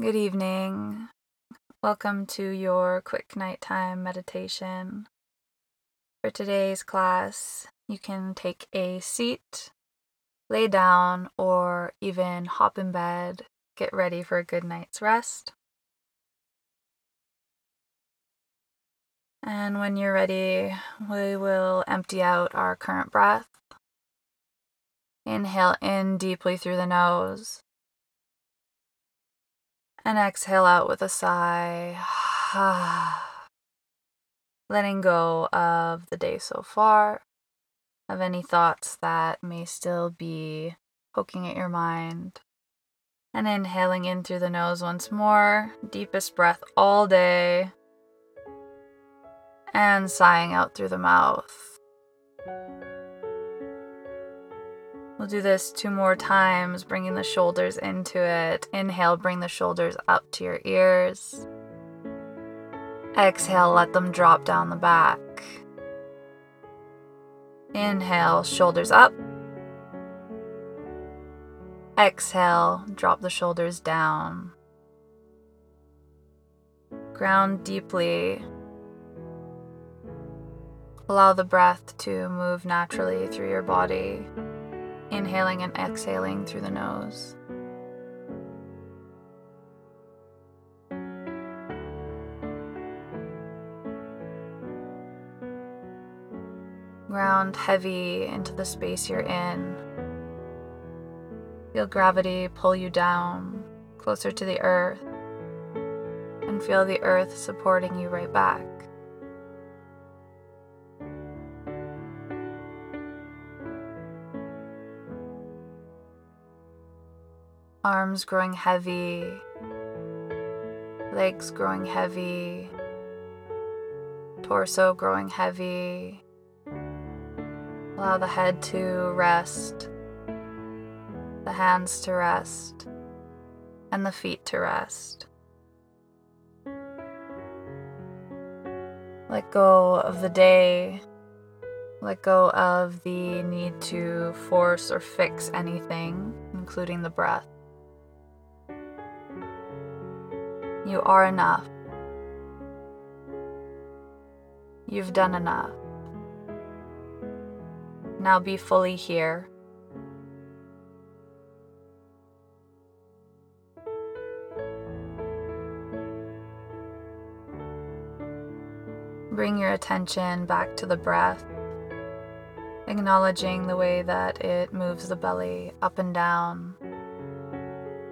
Good evening. Welcome to your quick nighttime meditation. For today's class, you can take a seat, lay down, or even hop in bed. Get ready for a good night's rest. And when you're ready, we will empty out our current breath. Inhale in deeply through the nose. And exhale out with a sigh. Letting go of the day so far, of any thoughts that may still be poking at your mind. And inhaling in through the nose once more, deepest breath all day. And sighing out through the mouth. We'll do this two more times, bringing the shoulders into it. Inhale, bring the shoulders up to your ears. Exhale, let them drop down the back. Inhale, shoulders up. Exhale, drop the shoulders down. Ground deeply. Allow the breath to move naturally through your body inhaling and exhaling through the nose. Ground heavy into the space you're in. Feel gravity pull you down closer to the earth and feel the earth supporting you right back. Arms growing heavy, legs growing heavy, torso growing heavy. Allow the head to rest, the hands to rest, and the feet to rest. Let go of the day. Let go of the need to force or fix anything, including the breath. You are enough. You've done enough. Now be fully here. Bring your attention back to the breath, acknowledging the way that it moves the belly up and down,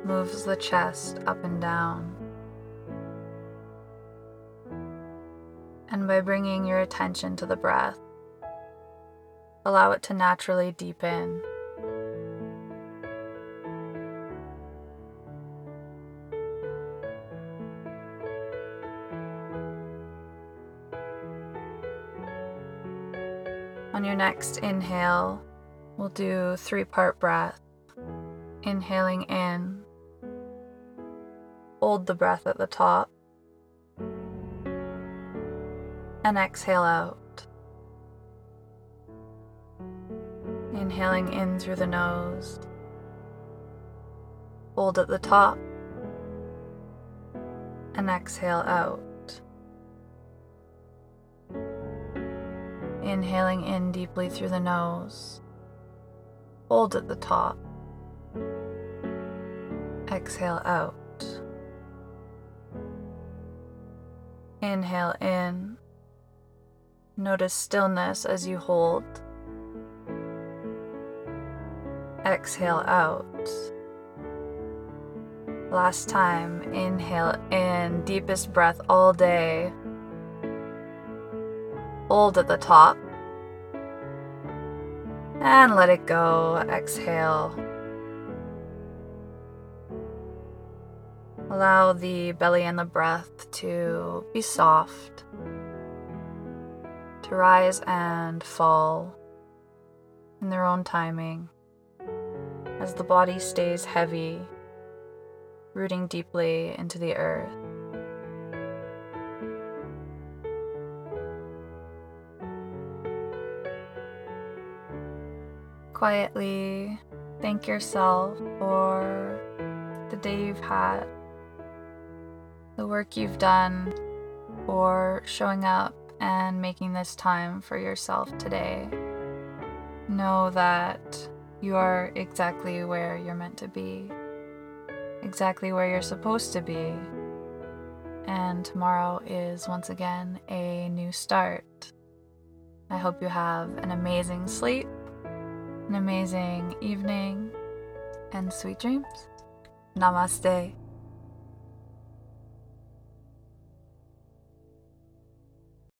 moves the chest up and down. By bringing your attention to the breath, allow it to naturally deepen. On your next inhale, we'll do three part breath. Inhaling in, hold the breath at the top and exhale out. Inhaling in through the nose. Hold at the top and exhale out. Inhaling in deeply through the nose. Hold at the top. Exhale out. Inhale in. Notice stillness as you hold. Exhale out. Last time, inhale in, deepest breath all day. Hold at the top. And let it go. Exhale. Allow the belly and the breath to be soft to rise and fall in their own timing as the body stays heavy, rooting deeply into the earth. Quietly thank yourself for the day you've had, the work you've done, for showing up and making this time for yourself today. Know that you are exactly where you're meant to be, exactly where you're supposed to be. And tomorrow is once again a new start. I hope you have an amazing sleep, an amazing evening, and sweet dreams. Namaste.